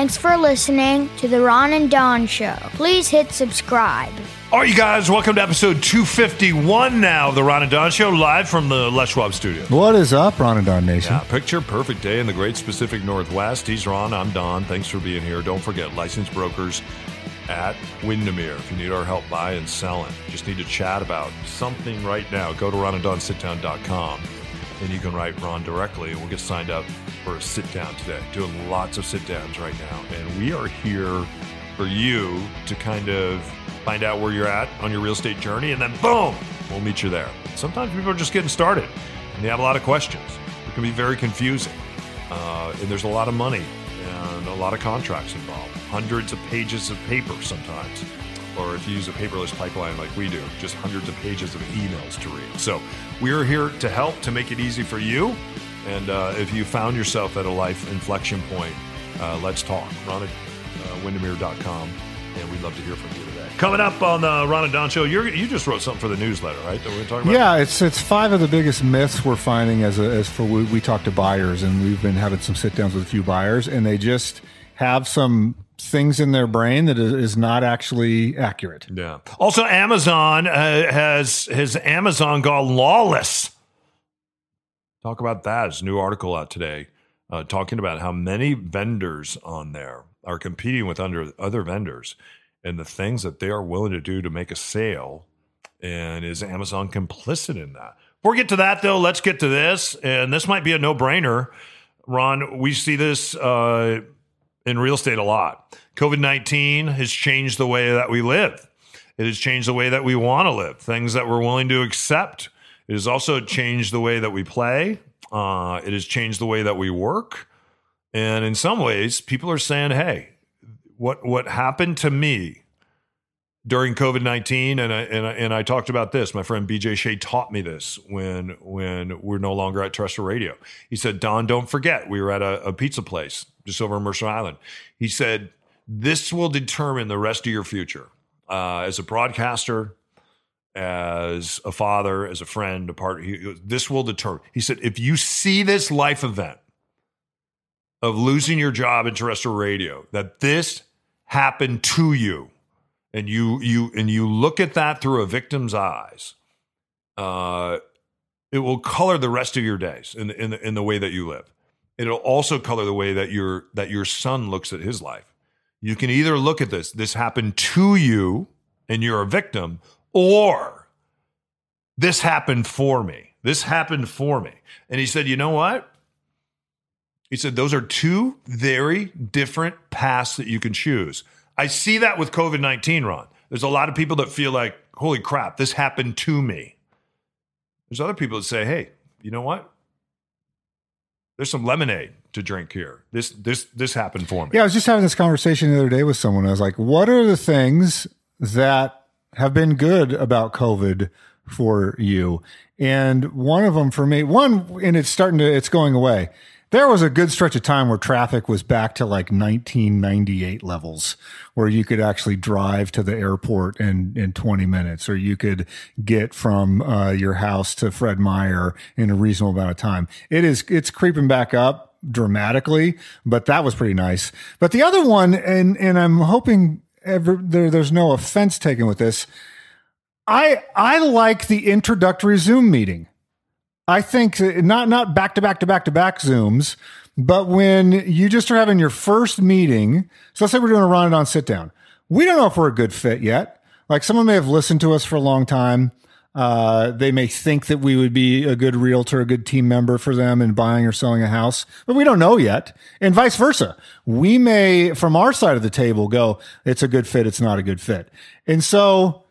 Thanks for listening to the Ron and Don Show. Please hit subscribe. All right, you guys, welcome to episode 251 now of the Ron and Don Show, live from the Les Schwab studio. What is up, Ron and Don Nation? Yeah, picture perfect day in the great Pacific Northwest. He's Ron, I'm Don. Thanks for being here. Don't forget, licensed brokers at Windermere. If you need our help buying and selling, just need to chat about something right now, go to ronanddonsitdown.com and you can write Ron directly and we'll get signed up for a sit down today. Doing lots of sit downs right now. And we are here for you to kind of find out where you're at on your real estate journey and then boom, we'll meet you there. Sometimes people are just getting started and they have a lot of questions. It can be very confusing. Uh, and there's a lot of money and a lot of contracts involved, hundreds of pages of paper sometimes. Or if you use a paperless pipeline like we do, just hundreds of pages of emails to read. So we are here to help to make it easy for you. And uh, if you found yourself at a life inflection point, uh, let's talk. Ron at uh, Windermere.com. And we'd love to hear from you today. Coming up on the Ron and Don Show, you just wrote something for the newsletter, right? That we're talking about? Yeah, it's it's five of the biggest myths we're finding as a, as for we, we talk to buyers and we've been having some sit downs with a few buyers and they just have some things in their brain that is, not actually accurate. Yeah. Also, Amazon uh, has has Amazon gone lawless. Talk about that. There's a new article out today uh, talking about how many vendors on there are competing with under other vendors and the things that they are willing to do to make a sale. And is Amazon complicit in that? Before we get to that, though, let's get to this. And this might be a no brainer. Ron, we see this uh, in real estate a lot. COVID 19 has changed the way that we live, it has changed the way that we want to live, things that we're willing to accept. It has also changed the way that we play, uh, it has changed the way that we work. And in some ways, people are saying, hey, what, what happened to me during COVID nineteen, and I, and I and I talked about this. My friend BJ Shea taught me this when when we're no longer at terrestrial radio. He said, "Don, don't forget, we were at a, a pizza place just over in Mercer Island." He said, "This will determine the rest of your future uh, as a broadcaster, as a father, as a friend, a partner. He, this will determine." He said, "If you see this life event of losing your job in terrestrial radio, that this happened to you." And you you and you look at that through a victim's eyes, uh, it will color the rest of your days in the, in in the way that you live. It'll also color the way that your that your son looks at his life. You can either look at this, this happened to you, and you're a victim, or this happened for me. This happened for me. And he said, you know what? He said, those are two very different paths that you can choose. I see that with COVID 19, Ron. There's a lot of people that feel like, holy crap, this happened to me. There's other people that say, hey, you know what? There's some lemonade to drink here. This this this happened for me. Yeah, I was just having this conversation the other day with someone. I was like, what are the things that have been good about COVID for you? And one of them for me, one, and it's starting to, it's going away. There was a good stretch of time where traffic was back to like 1998 levels, where you could actually drive to the airport in, in 20 minutes, or you could get from uh, your house to Fred Meyer in a reasonable amount of time. It is, it's creeping back up dramatically, but that was pretty nice. But the other one, and, and I'm hoping ever, there, there's no offense taken with this. I, I like the introductory Zoom meeting. I think not not back to back to back to back Zooms, but when you just are having your first meeting. So let's say we're doing a Ron and Don sit down. We don't know if we're a good fit yet. Like someone may have listened to us for a long time. Uh, they may think that we would be a good realtor, a good team member for them in buying or selling a house, but we don't know yet. And vice versa. We may, from our side of the table, go, it's a good fit, it's not a good fit. And so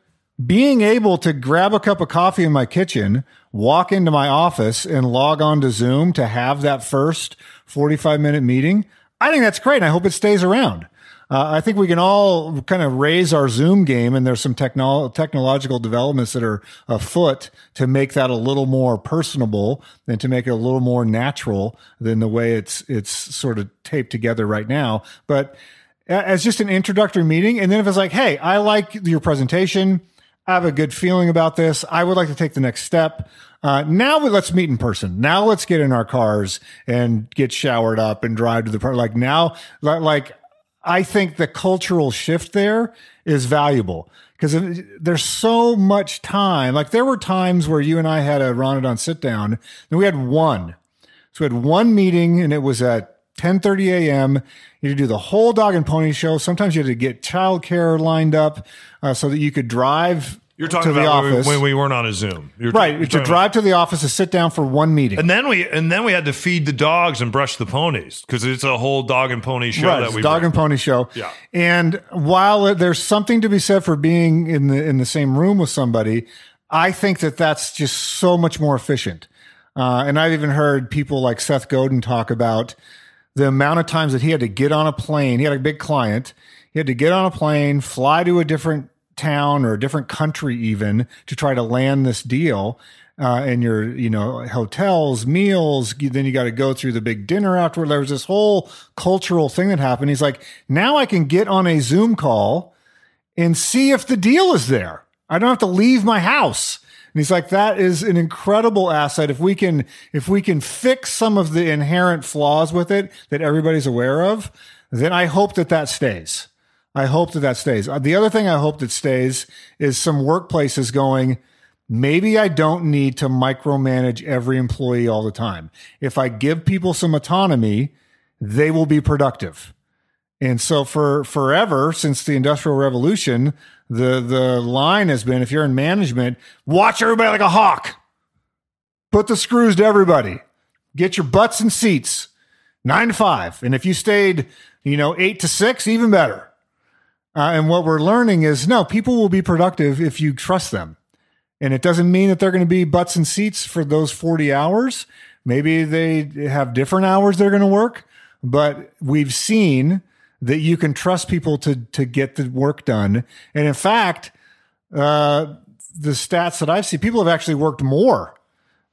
being able to grab a cup of coffee in my kitchen, walk into my office and log on to Zoom to have that first 45 minute meeting, I think that's great. And I hope it stays around. Uh, I think we can all kind of raise our Zoom game, and there's some technol- technological developments that are afoot to make that a little more personable and to make it a little more natural than the way it's it's sort of taped together right now. But as just an introductory meeting, and then if it's like, hey, I like your presentation. Have a good feeling about this. I would like to take the next step. Uh, now we- let's meet in person. Now let's get in our cars and get showered up and drive to the par- like now like I think the cultural shift there is valuable because there's so much time. Like there were times where you and I had a Ronadon sit down and we had one. So we had one meeting and it was at 10:30 a.m. You had to do the whole dog and pony show. Sometimes you had to get childcare lined up uh, so that you could drive You're talking to the about when we, office. when we weren't on a Zoom. You're, right, you're to drive to the office to sit down for one meeting. And then we and then we had to feed the dogs and brush the ponies because it's a whole dog and pony show right, that it's we dog bring. and pony show. Yeah. And while there's something to be said for being in the in the same room with somebody, I think that that's just so much more efficient. Uh, and I've even heard people like Seth Godin talk about the amount of times that he had to get on a plane. He had a big client. He had to get on a plane, fly to a different town or a different country, even to try to land this deal. Uh, and your, you know, hotels, meals. Then you got to go through the big dinner afterward. There was this whole cultural thing that happened. He's like, now I can get on a Zoom call and see if the deal is there. I don't have to leave my house. And he's like, that is an incredible asset. If we can, if we can fix some of the inherent flaws with it that everybody's aware of, then I hope that that stays. I hope that that stays. Uh, The other thing I hope that stays is some workplaces going, maybe I don't need to micromanage every employee all the time. If I give people some autonomy, they will be productive. And so for forever since the industrial revolution, the the line has been if you're in management, watch everybody like a hawk. Put the screws to everybody. Get your butts in seats. 9 to 5. And if you stayed, you know, 8 to 6, even better. Uh, and what we're learning is no, people will be productive if you trust them. And it doesn't mean that they're going to be butts and seats for those 40 hours. Maybe they have different hours they're going to work, but we've seen that you can trust people to to get the work done. And in fact, uh, the stats that I've seen, people have actually worked more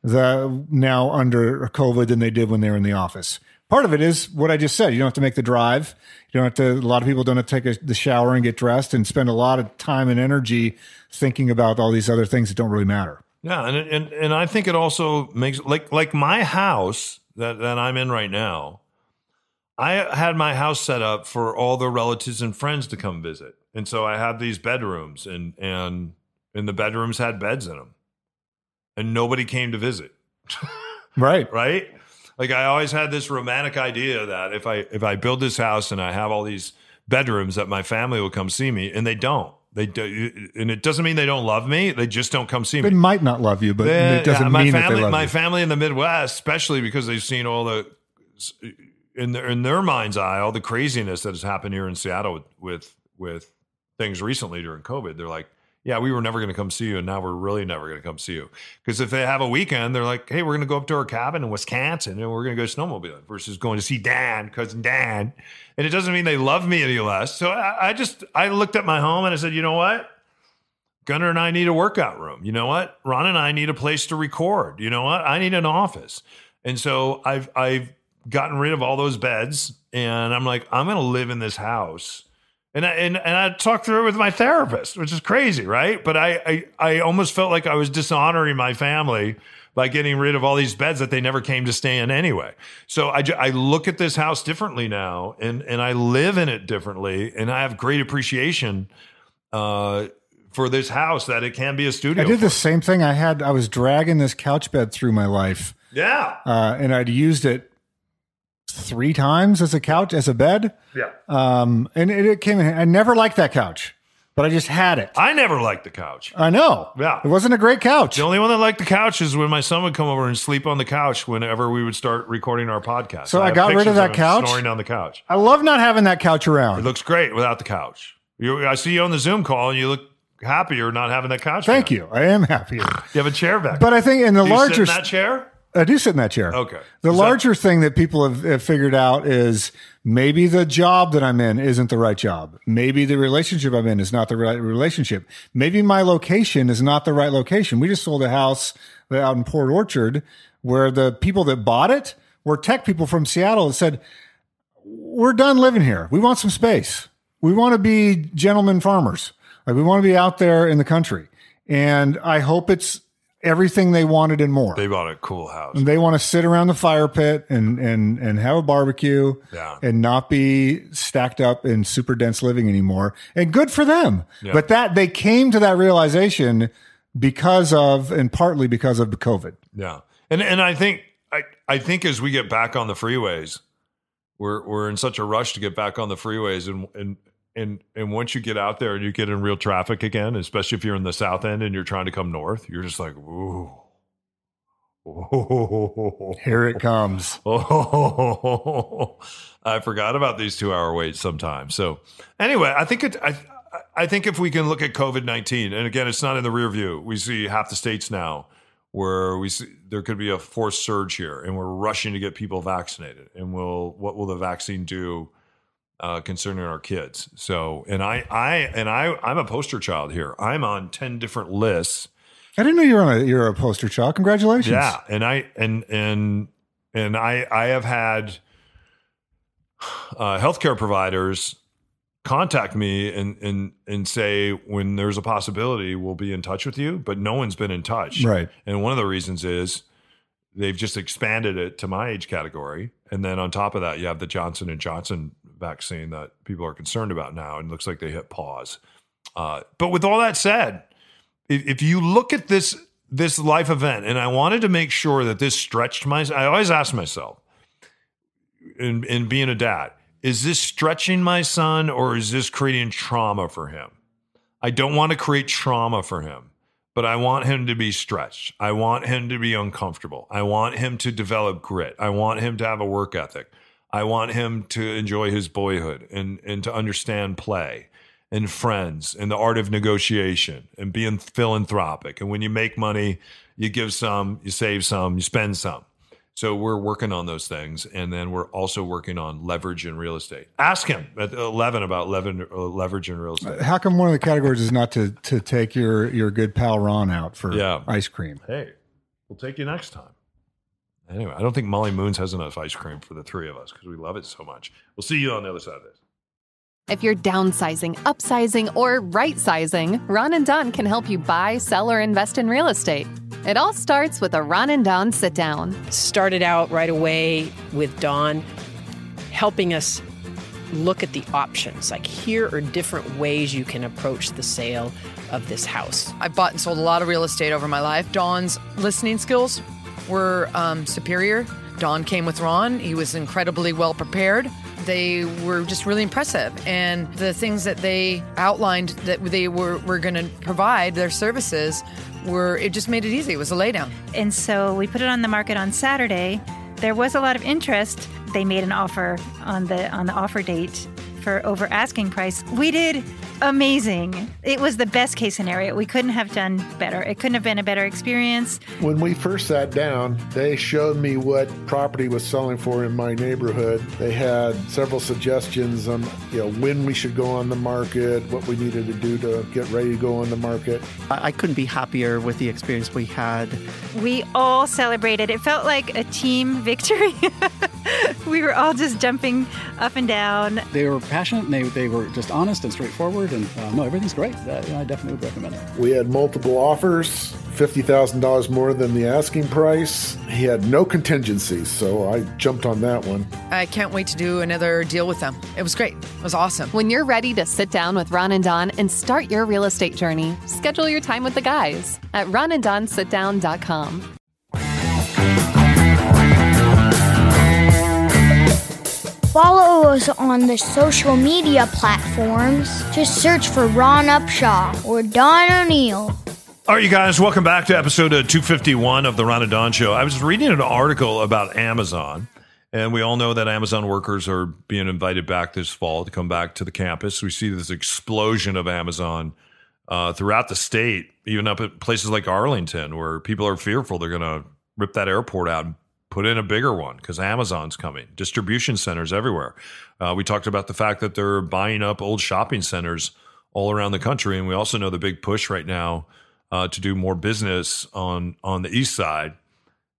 the now under COVID than they did when they were in the office. Part of it is what I just said. You don't have to make the drive. You don't have to. A lot of people don't have to take a, the shower and get dressed and spend a lot of time and energy thinking about all these other things that don't really matter. Yeah, and and and I think it also makes like like my house that that I'm in right now. I had my house set up for all the relatives and friends to come visit, and so I had these bedrooms, and and and the bedrooms had beds in them, and nobody came to visit. Right. right? Like I always had this romantic idea that if I if I build this house and I have all these bedrooms that my family will come see me, and they don't. They do, and it doesn't mean they don't love me. They just don't come see me. They might not love you, but Yeah, it doesn't yeah, my mean family, that they love my you. family in the Midwest, especially because they've seen all the in their in their mind's eye, all the craziness that has happened here in Seattle with with, with things recently during COVID. They're like, yeah, we were never going to come see you, and now we're really never going to come see you. Because if they have a weekend, they're like, hey, we're going to go up to our cabin in Wisconsin and we're going to go snowmobiling versus going to see Dan, cousin Dan. And it doesn't mean they love me any less. So I, I just I looked at my home and I said, you know what? Gunnar and I need a workout room. You know what? Ron and I need a place to record. You know what? I need an office. And so I've I've gotten rid of all those beds and I'm like, I'm gonna live in this house. And I and, and I talked through it with my therapist, which is crazy, right? But I, I I almost felt like I was dishonoring my family by getting rid of all these beds that they never came to stay in anyway. So I, I look at this house differently now and, and I live in it differently and I have great appreciation uh, for this house that it can be a studio. I did the same thing. I had I was dragging this couch bed through my life, Yeah. uh, and I'd used it three times as a couch as a bed. Yeah. Um, and it, it came in. I never liked that couch, but I just had it. I never liked the couch. I know. Yeah. it wasn't a great couch. The only one that liked the couch is when my son would come over and sleep on the couch whenever we would start recording our podcast. So I have got rid of that him couch? Snoring on the couch. I love not having that couch around. It looks great without the couch. You, I see you on the Zoom call and you look happier not having that couch. Thank back. you. I am happier. You have a chair back. But I think in the Do larger that chair? I do sit in that chair. Okay. The Is that- larger thing that people have, have figured out is maybe the job that I'm in isn't the right job. Maybe the relationship I'm in is not the right relationship. Maybe my location is not the right location. We just sold a house out in Port Orchard where the people that bought it were tech people from Seattle that said, we're done living here. We want some space. We want to be gentlemen farmers. Like we want to be out there in the country. And I hope it's everything they wanted and more. They bought a cool house. They want to sit around the fire pit and and and have a barbecue Yeah. and not be stacked up in super dense living anymore. And good for them. Yeah. But that they came to that realization because of and partly because of the COVID. Yeah, and and I think I I think as we get back on the freeways, we're we're in such a rush to get back on the freeways, and and and and once you get out there and you get in real traffic again, especially if you're in the south end and you're trying to come north, you're just like, ooh. Here it comes. Oh, I forgot about these two hour waits sometimes. So anyway, I think it, I, I think if we can look at COVID 19, and again, it's not in the rear view. We see half the states now where we see there could be a forced surge here and we're rushing to get people vaccinated. And will, what will the vaccine do? Uh, concerning our kids. So, and I, I, and I, I'm a poster child here. I'm on 10 different lists I didn't know you were on a you're a poster child. Congratulations. yeah, and I and and and I I have had uh, healthcare providers contact me and and and say when there's a possibility we'll be in touch with you, but no one's been in touch. Right. And one of the reasons is they've just expanded it to my age category, and then on top of that, you have the Johnson and Johnson vaccine that people are concerned about now, and looks like they hit pause. Uh, but with all that said, if, if you look at this this life event, and I wanted to make sure that this stretched my. I always ask myself, in in being a dad, is this stretching my son or is this creating trauma for him? I don't want to create trauma for him, but I want him to be stretched. I want him to be uncomfortable. I want him to develop grit. I want him to have a work ethic. I want him to enjoy his boyhood and, and to understand play and friends and the art of negotiation and being philanthropic. And when you make money, you give some, you save some, you spend some. So we're working on those things, and then we're also working on leverage in real estate. Ask him at eleven about leverage, leverage in real estate. How come one of the categories is not to to take your your good pal Ron out for Yeah. ice cream? Hey, we'll take you next time. Anyway, I don't think Molly Moon's has enough ice cream for the three of us because we love it so much. We'll see you on the other side of this. If you're downsizing, upsizing, or right sizing, Ron and Don can help you buy, sell, or invest in real estate. It all starts with a Ron and Don sit down. started out right away with Don helping us look at the options. Like, here are different ways you can approach the sale of this house. I've bought and sold a lot of real estate over my life. Don's listening skills were um, superior. Don came with Ron. He was incredibly well prepared. They were just really impressive. And the things that they outlined that they were, were going to provide, their services, were, it just made it easy. It was a laydown. And so we put it on the market on Saturday. There was a lot of interest. They made an offer on the on the offer date for over asking price. We did amazing. It was the best case scenario. We couldn't have done better. It couldn't have been a better experience. When we first sat down, they showed me what property was selling for in my neighborhood. They had several suggestions on, you know, when we should go on the market, what we needed to do to get ready to go on the market. I I couldn't be happier with the experience we had. We all celebrated. It felt like a team victory. we were all just jumping up and down. They were passionate and they, they were just honest and straightforward. And uh, no, everything's great. Uh, I definitely would recommend it. We had multiple offers, $50,000 more than the asking price. He had no contingencies, so I jumped on that one. I can't wait to do another deal with them. It was great. It was awesome. When you're ready to sit down with Ron and Don and start your real estate journey, schedule your time with the guys at ronanddonsitdown.com. Follow us on the social media platforms. Just search for Ron Upshaw or Don O'Neill. All right, you guys, welcome back to episode uh, 251 of the Ron and Don Show. I was reading an article about Amazon, and we all know that Amazon workers are being invited back this fall to come back to the campus. We see this explosion of Amazon uh, throughout the state, even up at places like Arlington, where people are fearful they're going to rip that airport out and put in a bigger one because Amazon's coming. Distribution centers everywhere. Uh, we talked about the fact that they're buying up old shopping centers all around the country, and we also know the big push right now uh, to do more business on on the east side.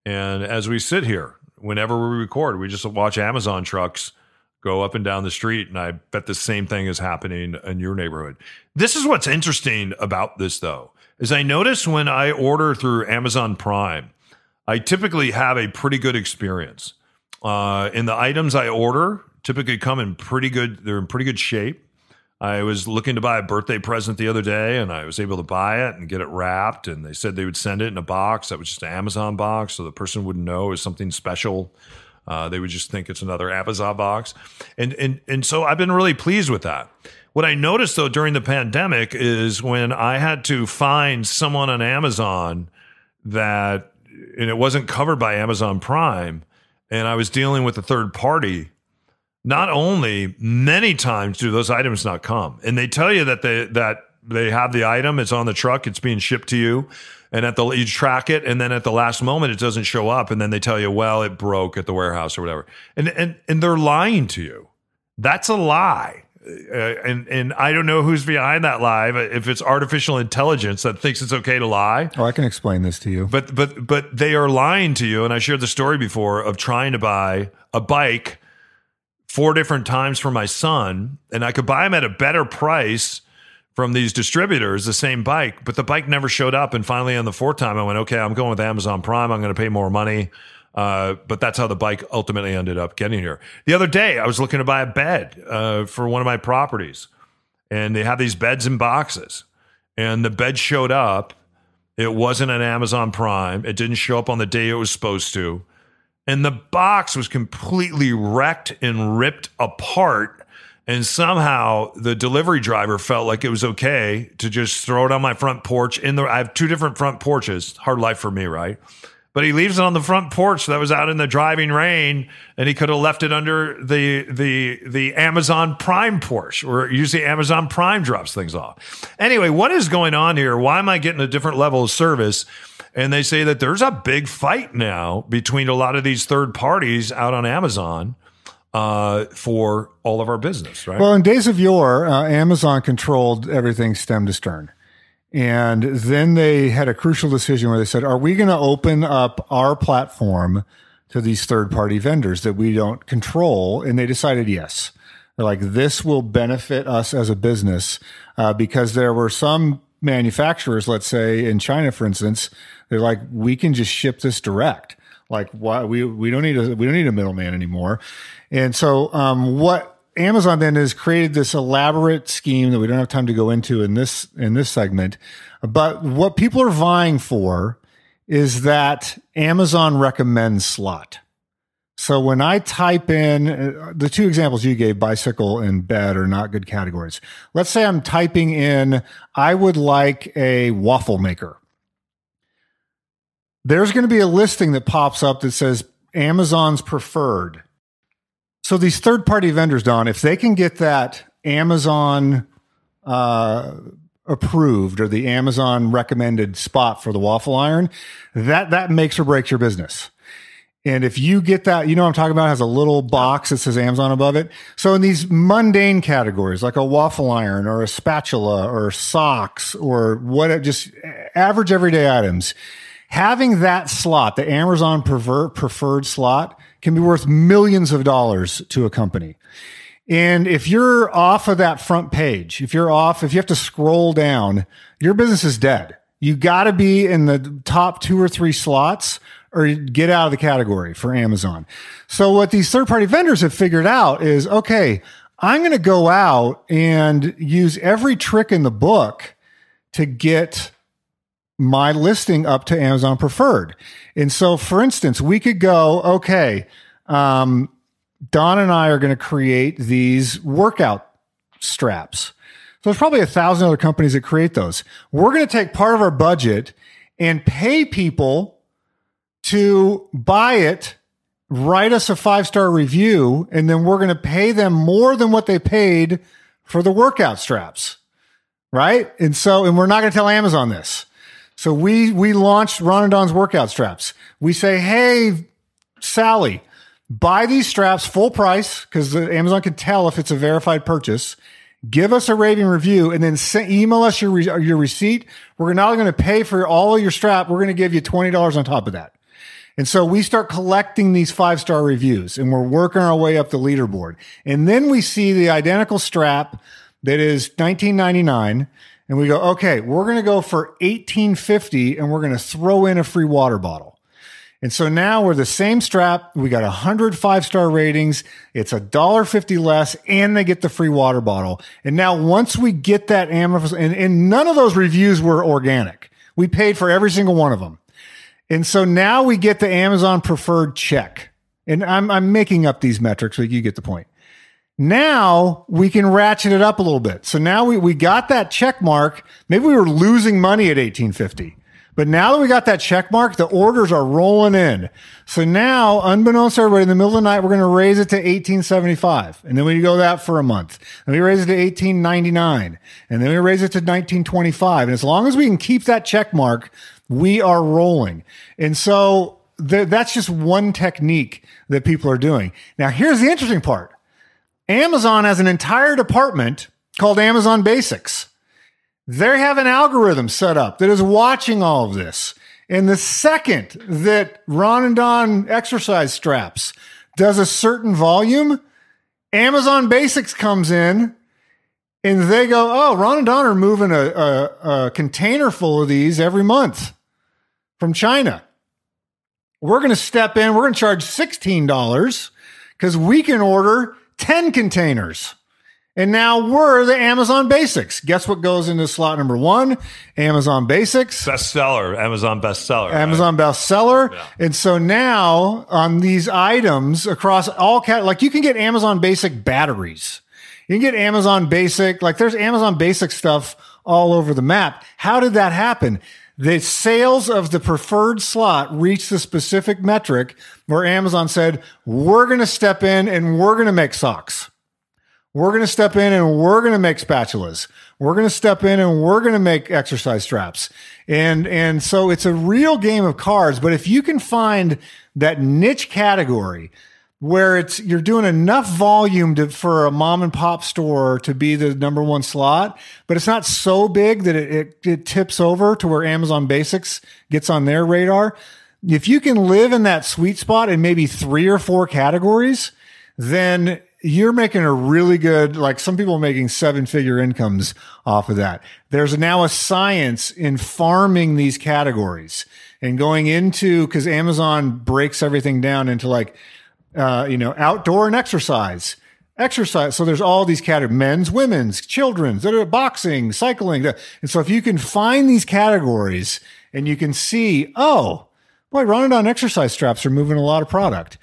And as we sit here, whenever we record, we just watch Amazon trucks go up and down the street, and I bet the same thing is happening in your neighborhood. This is what's interesting about this, though, is I notice when I order through Amazon Prime, I typically have a pretty good experience. Uh, and the items I order typically come in pretty good. They're in pretty good shape. I was looking to buy a birthday present the other day and I was able to buy it and get it wrapped. And they said they would send it in a box that was just an Amazon box so the person wouldn't know it was something special. Uh, they would just think it's another Amazon box. And, and, and so I've been really pleased with that. What I noticed though during the pandemic is when I had to find someone on Amazon that, and it wasn't covered by Amazon Prime, and I was dealing with a third party not only many times do those items not come. And they tell you that they that they have the item it's on the truck it's being shipped to you and at the you track it and then at the last moment it doesn't show up and then they tell you well it broke at the warehouse or whatever. And and and they're lying to you. That's a lie uh, and and I don't know who's behind that lie. If it's artificial intelligence that thinks it's okay to lie, Oh, I can explain this to you. but but but they are lying to you. And I shared the story before of trying to buy a bike four different times for my son, and I could buy him at a better price from these distributors, the same bike, but the bike never showed up. And finally, on the fourth time, I went, okay, I'm going with Amazon Prime. I'm going to pay more money. Uh, but that's how the bike ultimately ended up getting here. The other day, I was looking to buy a bed uh, for one of my properties, and they have these beds in boxes. And the bed showed up. It wasn't an Amazon Prime. It didn't show up on the day it was supposed to. And the box was completely wrecked and ripped apart. And somehow the delivery driver felt like it was okay to just throw it on my front porch. In the, I have two different front porches. Hard life for me, right? But he leaves it on the front porch that was out in the driving rain, and he could have left it under the the the Amazon Prime porch, where usually Amazon Prime drops things off. Anyway, what is going on here? Why am I getting a different level of service? And they say that there's a big fight now between a lot of these third parties out on Amazon uh, for all of our business, right? Well, in days of yore, uh, Amazon controlled everything stem to stern. And then they had a crucial decision where they said, are we going to open up our platform to these third party vendors that we don't control? And they decided yes. They're like, this will benefit us as a business uh, because there were some manufacturers, let's say in China, for instance, they're like, we can just ship this direct. Like, why we we don't need a we don't need a middleman anymore. And so, um, what Amazon then has created this elaborate scheme that we don't have time to go into in this in this segment. But what people are vying for is that Amazon recommends slot. So when I type in uh, the two examples you gave, bicycle and bed, are not good categories. Let's say I'm typing in, I would like a waffle maker. There's going to be a listing that pops up that says Amazon's preferred. So these third party vendors, Don, if they can get that Amazon uh, approved or the Amazon recommended spot for the waffle iron, that that makes or breaks your business. And if you get that, you know what I'm talking about, has a little box that says Amazon above it. So in these mundane categories, like a waffle iron or a spatula or socks or what, just average everyday items, having that slot, the Amazon prefer, preferred slot, can be worth millions of dollars to a company. And if you're off of that front page, if you're off, if you have to scroll down, your business is dead. You got to be in the top two or three slots or get out of the category for Amazon. So what these third party vendors have figured out is, okay, I'm going to go out and use every trick in the book to get my listing up to Amazon preferred. And so, for instance, we could go, okay, um, Don and I are going to create these workout straps. So there's probably a thousand other companies that create those. We're going to take part of our budget and pay people to buy it, write us a five star review, and then we're going to pay them more than what they paid for the workout straps. Right. And so, and we're not going to tell Amazon this. So we we launched Ron and Don's workout straps. We say, hey, Sally, buy these straps full price because Amazon can tell if it's a verified purchase. Give us a raving review and then send, email us your re- your receipt. We're not going to pay for all of your strap. We're going to give you twenty dollars on top of that. And so we start collecting these five star reviews and we're working our way up the leaderboard. And then we see the identical strap that is 1999 and we go, okay, we're going to go for 1850 and we're going to throw in a free water bottle. And so now we're the same strap. We got 100 five star ratings. It's a dollar fifty less and they get the free water bottle. And now once we get that Amazon and, and none of those reviews were organic. We paid for every single one of them. And so now we get the Amazon preferred check. And I'm, I'm making up these metrics, but you get the point. Now we can ratchet it up a little bit. So now we, we got that check mark. Maybe we were losing money at 1850. But now that we got that check mark, the orders are rolling in. So now, unbeknownst to everybody, in the middle of the night, we're going to raise it to 1875. And then we go that for a month. And we raise it to 1899. And then we raise it to 1925. And as long as we can keep that check mark, we are rolling. And so th- that's just one technique that people are doing. Now, here's the interesting part. Amazon has an entire department called Amazon Basics. They have an algorithm set up that is watching all of this. And the second that Ron and Don exercise straps does a certain volume, Amazon Basics comes in and they go, Oh, Ron and Don are moving a, a, a container full of these every month from China. We're going to step in. We're going to charge $16 because we can order 10 containers. And now we're the Amazon Basics. Guess what goes into slot number one? Amazon Basics. Bestseller, Amazon bestseller. right? Amazon bestseller. And so now on these items across all cat, like you can get Amazon basic batteries. You can get Amazon basic, like there's Amazon basic stuff all over the map. How did that happen? The sales of the preferred slot reached the specific metric where Amazon said, we're going to step in and we're going to make socks. We're going to step in and we're going to make spatulas. We're going to step in and we're going to make exercise straps. And, and so it's a real game of cards. But if you can find that niche category where it's, you're doing enough volume to, for a mom and pop store to be the number one slot, but it's not so big that it, it, it tips over to where Amazon basics gets on their radar. If you can live in that sweet spot in maybe three or four categories, then you're making a really good, like some people making seven figure incomes off of that. There's now a science in farming these categories and going into, cause Amazon breaks everything down into like, uh, you know, outdoor and exercise. Exercise. So there's all these categories, men's, women's, children's, boxing, cycling. And so if you can find these categories and you can see, oh, boy, and Don exercise straps are moving a lot of product.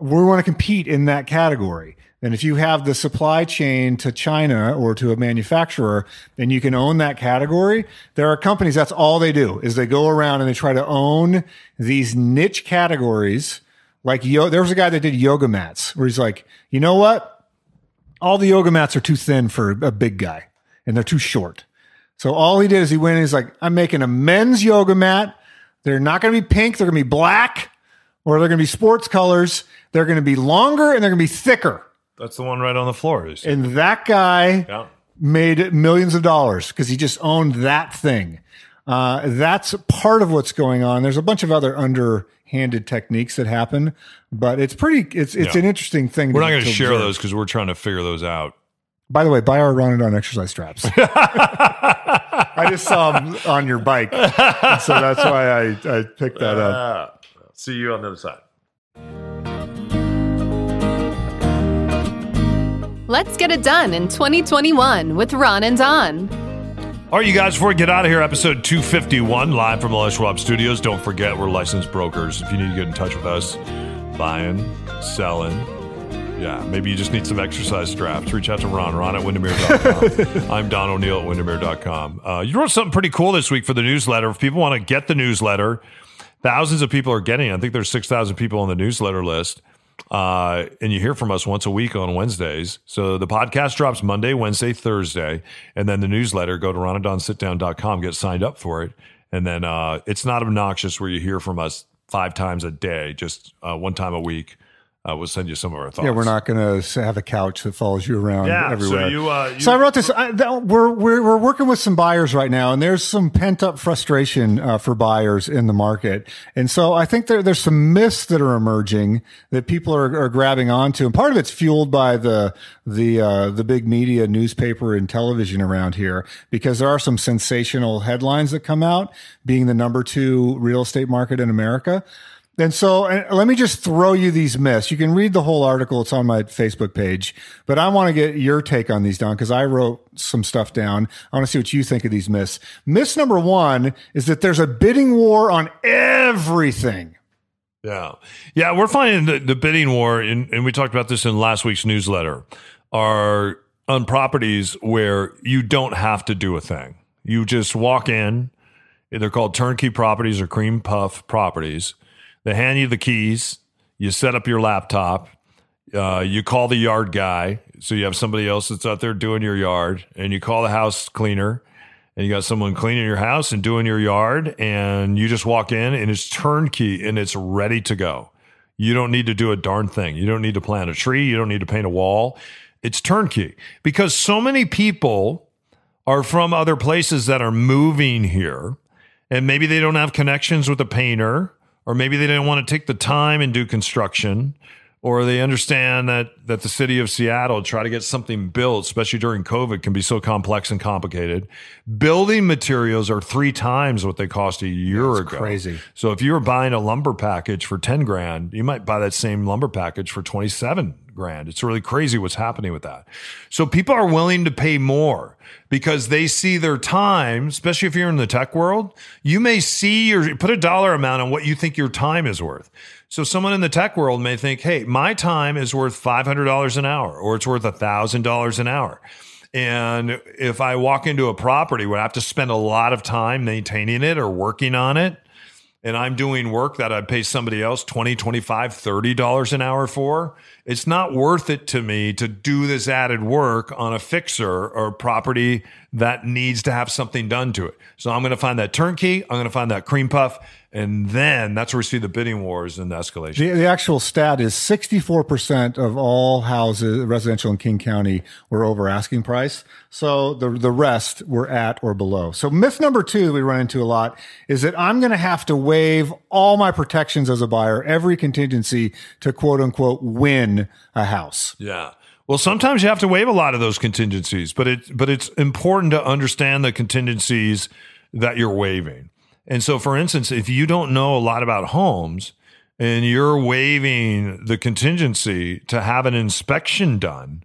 We want to compete in that category. And if you have the supply chain to China or to a manufacturer and you can own that category, there are companies that's all they do is they go around and they try to own these niche categories. Like yo, there was a guy that did yoga mats where he's like, you know what? All the yoga mats are too thin for a big guy and they're too short. So all he did is he went and he's like, I'm making a men's yoga mat. They're not going to be pink. They're going to be black or they're going to be sports colors. They're going to be longer and they're going to be thicker. That's the one right on the floor. And that guy Yeah. made millions of dollars because he just owned that thing. Uh, that's part of what's going on. There's a bunch of other underhanded techniques that happen, but it's pretty. It's it's Yeah. an interesting thing. We're not going to share observe. those because we're trying to figure those out. By the way, buy our Run and On exercise straps. I just saw them on your bike, so that's why I, I picked that up. Ah, see you on the other side. Let's get it done in 2021 with Ron and Don. All right, you guys, before we get out of here, episode 251, live from the Les Schwab Studios. Don't forget, we're licensed brokers. If you need to get in touch with us, buying, selling, yeah, maybe you just need some exercise straps. Reach out to Ron, ron at windermere.com. I'm Don O'Neill at windermere.com. Uh, you wrote something pretty cool this week for the newsletter. If people want to get the newsletter, thousands of people are getting it. I think there's 6,000 people on the newsletter list. Uh, and you hear from us once a week on Wednesdays. So the podcast drops Monday, Wednesday, Thursday, and then the newsletter, go to ronanddonsitdown.com, get signed up for it. And then uh, it's not obnoxious where you hear from us five times a day, just uh, one time a week. Uh, we'll send you some of our thoughts. Yeah, we're not going to have a couch that follows you around Yeah, so everywhere. you, uh, you- So I wrote this. I, that, we're, we're we're working with some buyers right now, and there's some pent up frustration uh, for buyers in the market. And so I think there, there's some myths that are emerging that people are, are grabbing onto, and part of it's fueled by the the uh, the big media, newspaper, and television around here, because there are some sensational headlines that come out, being the number two real estate market in America. And so and let me just throw you these myths. You can read the whole article. It's on my Facebook page, but I want to get your take on these, Don, because I wrote some stuff down. I want to see what you think of these myths. Myth number one is that there's a bidding war on everything. Yeah. Yeah. We're finding the, the bidding war, and, and we talked about this in last week's newsletter, are on properties where you don't have to do a thing. You just walk in. They're called turnkey properties or cream puff properties. They hand you the keys. You set up your laptop. Uh, you call the yard guy. So you have somebody else that's out there doing your yard, and you call the house cleaner and you got someone cleaning your house and doing your yard and you just walk in and it's turnkey and it's ready to go. You don't need to do a darn thing. You don't need to plant a tree. You don't need to paint a wall. It's turnkey because so many people are from other places that are moving here and maybe they don't have connections with a painter or maybe they didn't want to take the time and do construction or they understand that that the city of Seattle try to get something built, especially during COVID, can be so complex and complicated. Building materials are three times what they cost a year ago. crazy. So if you were buying a lumber package for ten grand, you might buy that same lumber package for twenty seven grand. It's really crazy what's happening with that. So people are willing to pay more because they see their time, especially if you're in the tech world, you may see your put a dollar amount on what you think your time is worth. So someone in the tech world may think, "Hey, my time is worth $500 an hour or it's worth $1,000 an hour." And if I walk into a property where I have to spend a lot of time maintaining it or working on it, and I'm doing work that I'd pay somebody else 20, 25, 30 dollars an hour for, it's not worth it to me to do this added work on a fixer or property that needs to have something done to it. So I'm going to find that turnkey, I'm going to find that cream puff, and then that's where we see the bidding wars and the escalation. The, the actual stat is 64% of all houses, residential in King County, were over asking price. So the, the rest were at or below. So myth number two we run into a lot is that I'm going to have to waive all my protections as a buyer, every contingency to quote unquote win a house. Yeah. Well, sometimes you have to waive a lot of those contingencies, but it but it's important to understand the contingencies that you're waiving. And so, for instance, if you don't know a lot about homes and you're waiving the contingency to have an inspection done,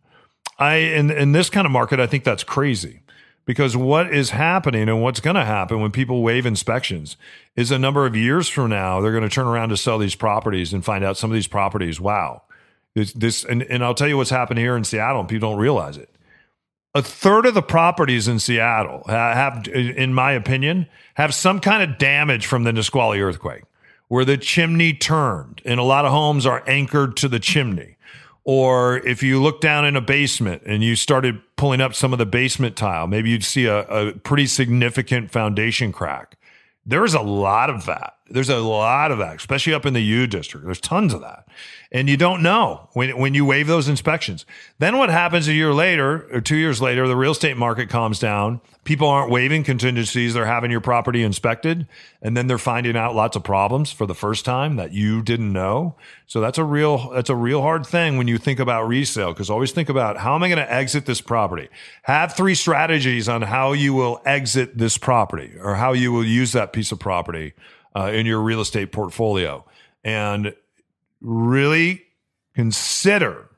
I in in this kind of market, I think that's crazy. Because what is happening and what's going to happen when people waive inspections is a number of years from now, they're going to turn around to sell these properties and find out some of these properties, wow, this, this and, and I'll tell you what's happened here in Seattle, and people don't realize it. A third of the properties in Seattle have, in my opinion, have some kind of damage from the Nisqually earthquake, where the chimney turned, and a lot of homes are anchored to the chimney. Or if you look down in a basement and you started pulling up some of the basement tile, maybe you'd see a, a pretty significant foundation crack. There is a lot of that. There's a lot of that, especially up in the U district. There's tons of that. And you don't know when, when you waive those inspections. Then what happens a year later or two years later, the real estate market calms down. People aren't waiving contingencies. They're having your property inspected and then they're finding out lots of problems for the first time that you didn't know. So that's a real, that's a real hard thing when you think about resale. Cause always think about how am I going to exit this property? Have three strategies on how you will exit this property or how you will use that piece of property uh, in your real estate portfolio. And really consider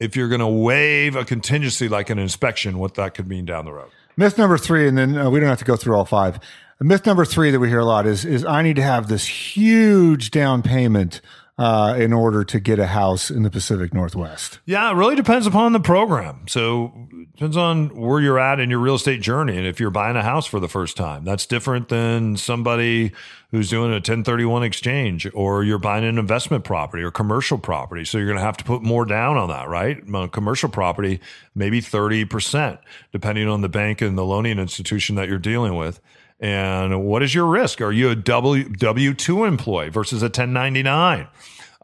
if you're going to waive a contingency like an inspection, what that could mean down the road. Myth number three, and then uh, we don't have to go through all five. Myth number three that we hear a lot is is I need to have this huge down payment uh, in order to get a house in the Pacific Northwest. Yeah, it really depends upon the program. So depends on where you're at in your real estate journey. And if you're buying a house for the first time, that's different than somebody who's doing a 1031 exchange or you're buying an investment property or commercial property. So you're going to have to put more down on that, right? On commercial property, maybe 30%, depending on the bank and the loaning institution that you're dealing with. And what is your risk? Are you a W W two employee versus a 1099?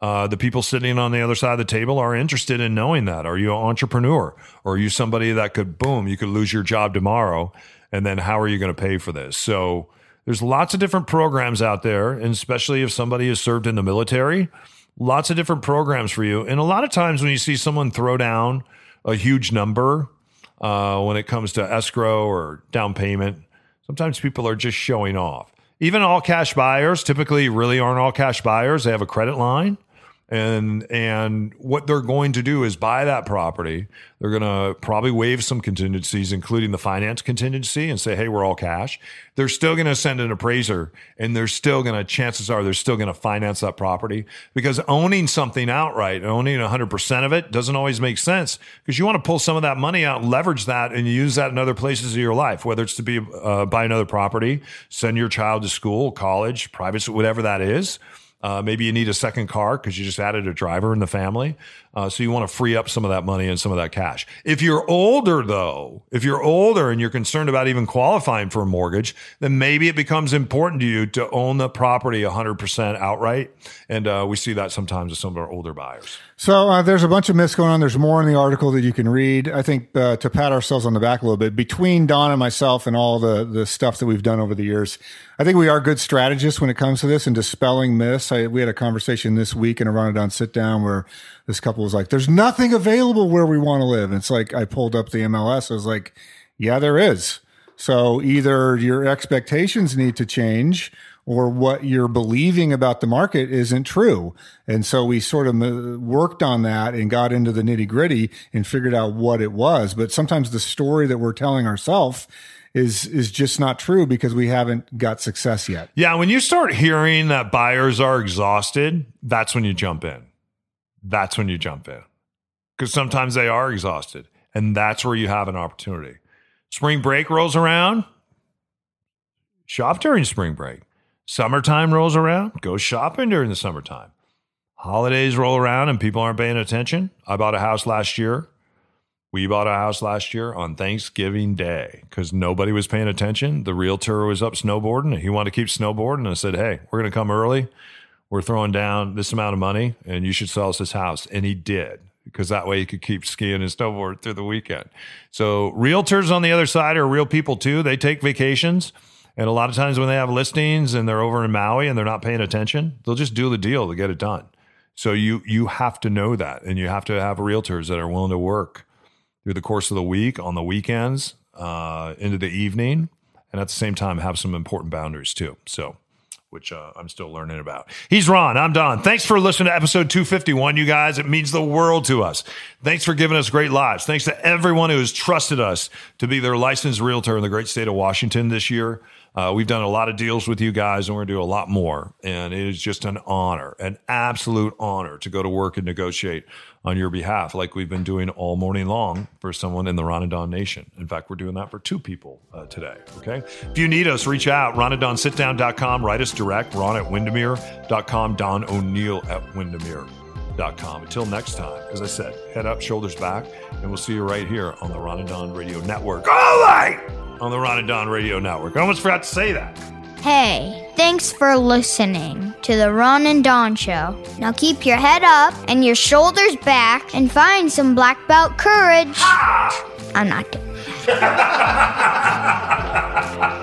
Uh, the people sitting on the other side of the table are interested in knowing that. Are you an entrepreneur? Or are you somebody that could, boom, you could lose your job tomorrow? And then how are you going to pay for this? So there's lots of different programs out there, and especially if somebody has served in the military, lots of different programs for you. And a lot of times when you see someone throw down a huge number uh, when it comes to escrow or down payment, sometimes people are just showing off. Even all cash buyers typically really aren't all cash buyers. They have a credit line and and what they're going to do is buy that property. They're going to probably waive some contingencies including the finance contingency and say hey we're all cash. They're still going to send an appraiser and they're still going to chances are they're still going to finance that property. Because owning something outright owning 100% of it doesn't always make sense because you want to pull some of that money out leverage that and use that in other places of your life whether it's to be uh, buy another property send your child to school college private whatever that is uh, maybe you need a second car because you just added a driver in the family. Uh, so you want to free up some of that money and some of that cash. If you're older, though, if you're older and you're concerned about even qualifying for a mortgage, then maybe it becomes important to you to own the property 100% outright. And uh, we see that sometimes with some of our older buyers. So uh, there's a bunch of myths going on. There's more in the article that you can read. I think uh, to pat ourselves on the back a little bit, between Don and myself and all the the stuff that we've done over the years, I think we are good strategists when it comes to this and dispelling myths. I, we had a conversation this week in a Ron and Don sit down where this couple was like, "There's nothing available where we want to live." And it's like I pulled up the MLS. I was like, "Yeah, there is." So either your expectations need to change or what you're believing about the market isn't true. And so we sort of uh, worked on that and got into the nitty gritty and figured out what it was. But sometimes the story that we're telling ourselves is is just not true because we haven't got success yet. Yeah, when you start hearing that buyers are exhausted, that's when you jump in. That's when you jump in. Because sometimes they are exhausted, and that's where you have an opportunity. Spring break rolls around, shop during spring break. Summertime rolls around, go shopping during the summertime. Holidays roll around and people aren't paying attention. I bought a house last year. We bought a house last year on Thanksgiving Day because nobody was paying attention. The realtor was up snowboarding and he wanted to keep snowboarding. And I said, Hey, we're going to come early. We're throwing down this amount of money and you should sell us this house. And he did because that way he could keep skiing and snowboarding through the weekend. So realtors on the other side are real people too. They take vacations. And a lot of times when they have listings and they're over in Maui and they're not paying attention, they'll just do the deal to get it done. So you you have to know that, and you have to have realtors that are willing to work through the course of the week, on the weekends, uh, into the evening, and at the same time have some important boundaries too. So which uh, I'm still learning about. He's Ron. I'm Don. Thanks for listening to episode 251, you guys. It means the world to us. Thanks for giving us great lives. Thanks to everyone who has trusted us to be their licensed realtor in the great state of Washington this year. Uh, we've done a lot of deals with you guys, and we're going to do a lot more. And it is just an honor, an absolute honor to go to work and negotiate on your behalf, like we've been doing all morning long for someone in the Ron and Don Nation. In fact, we're doing that for two people uh, today. Okay. If you need us, reach out, ronanddonsitdown.com, write us direct, ron at windermere.com, Don O'Neill at windermere.com. Until next time, as I said, head up, shoulders back, and we'll see you right here on the Ron and Don Radio Network. All right on the Ron and Don Radio Network. I almost forgot to say that. Hey, thanks for listening to the Ron and Don Show. Now keep your head up and your shoulders back and find some black belt courage. I'm not kidding.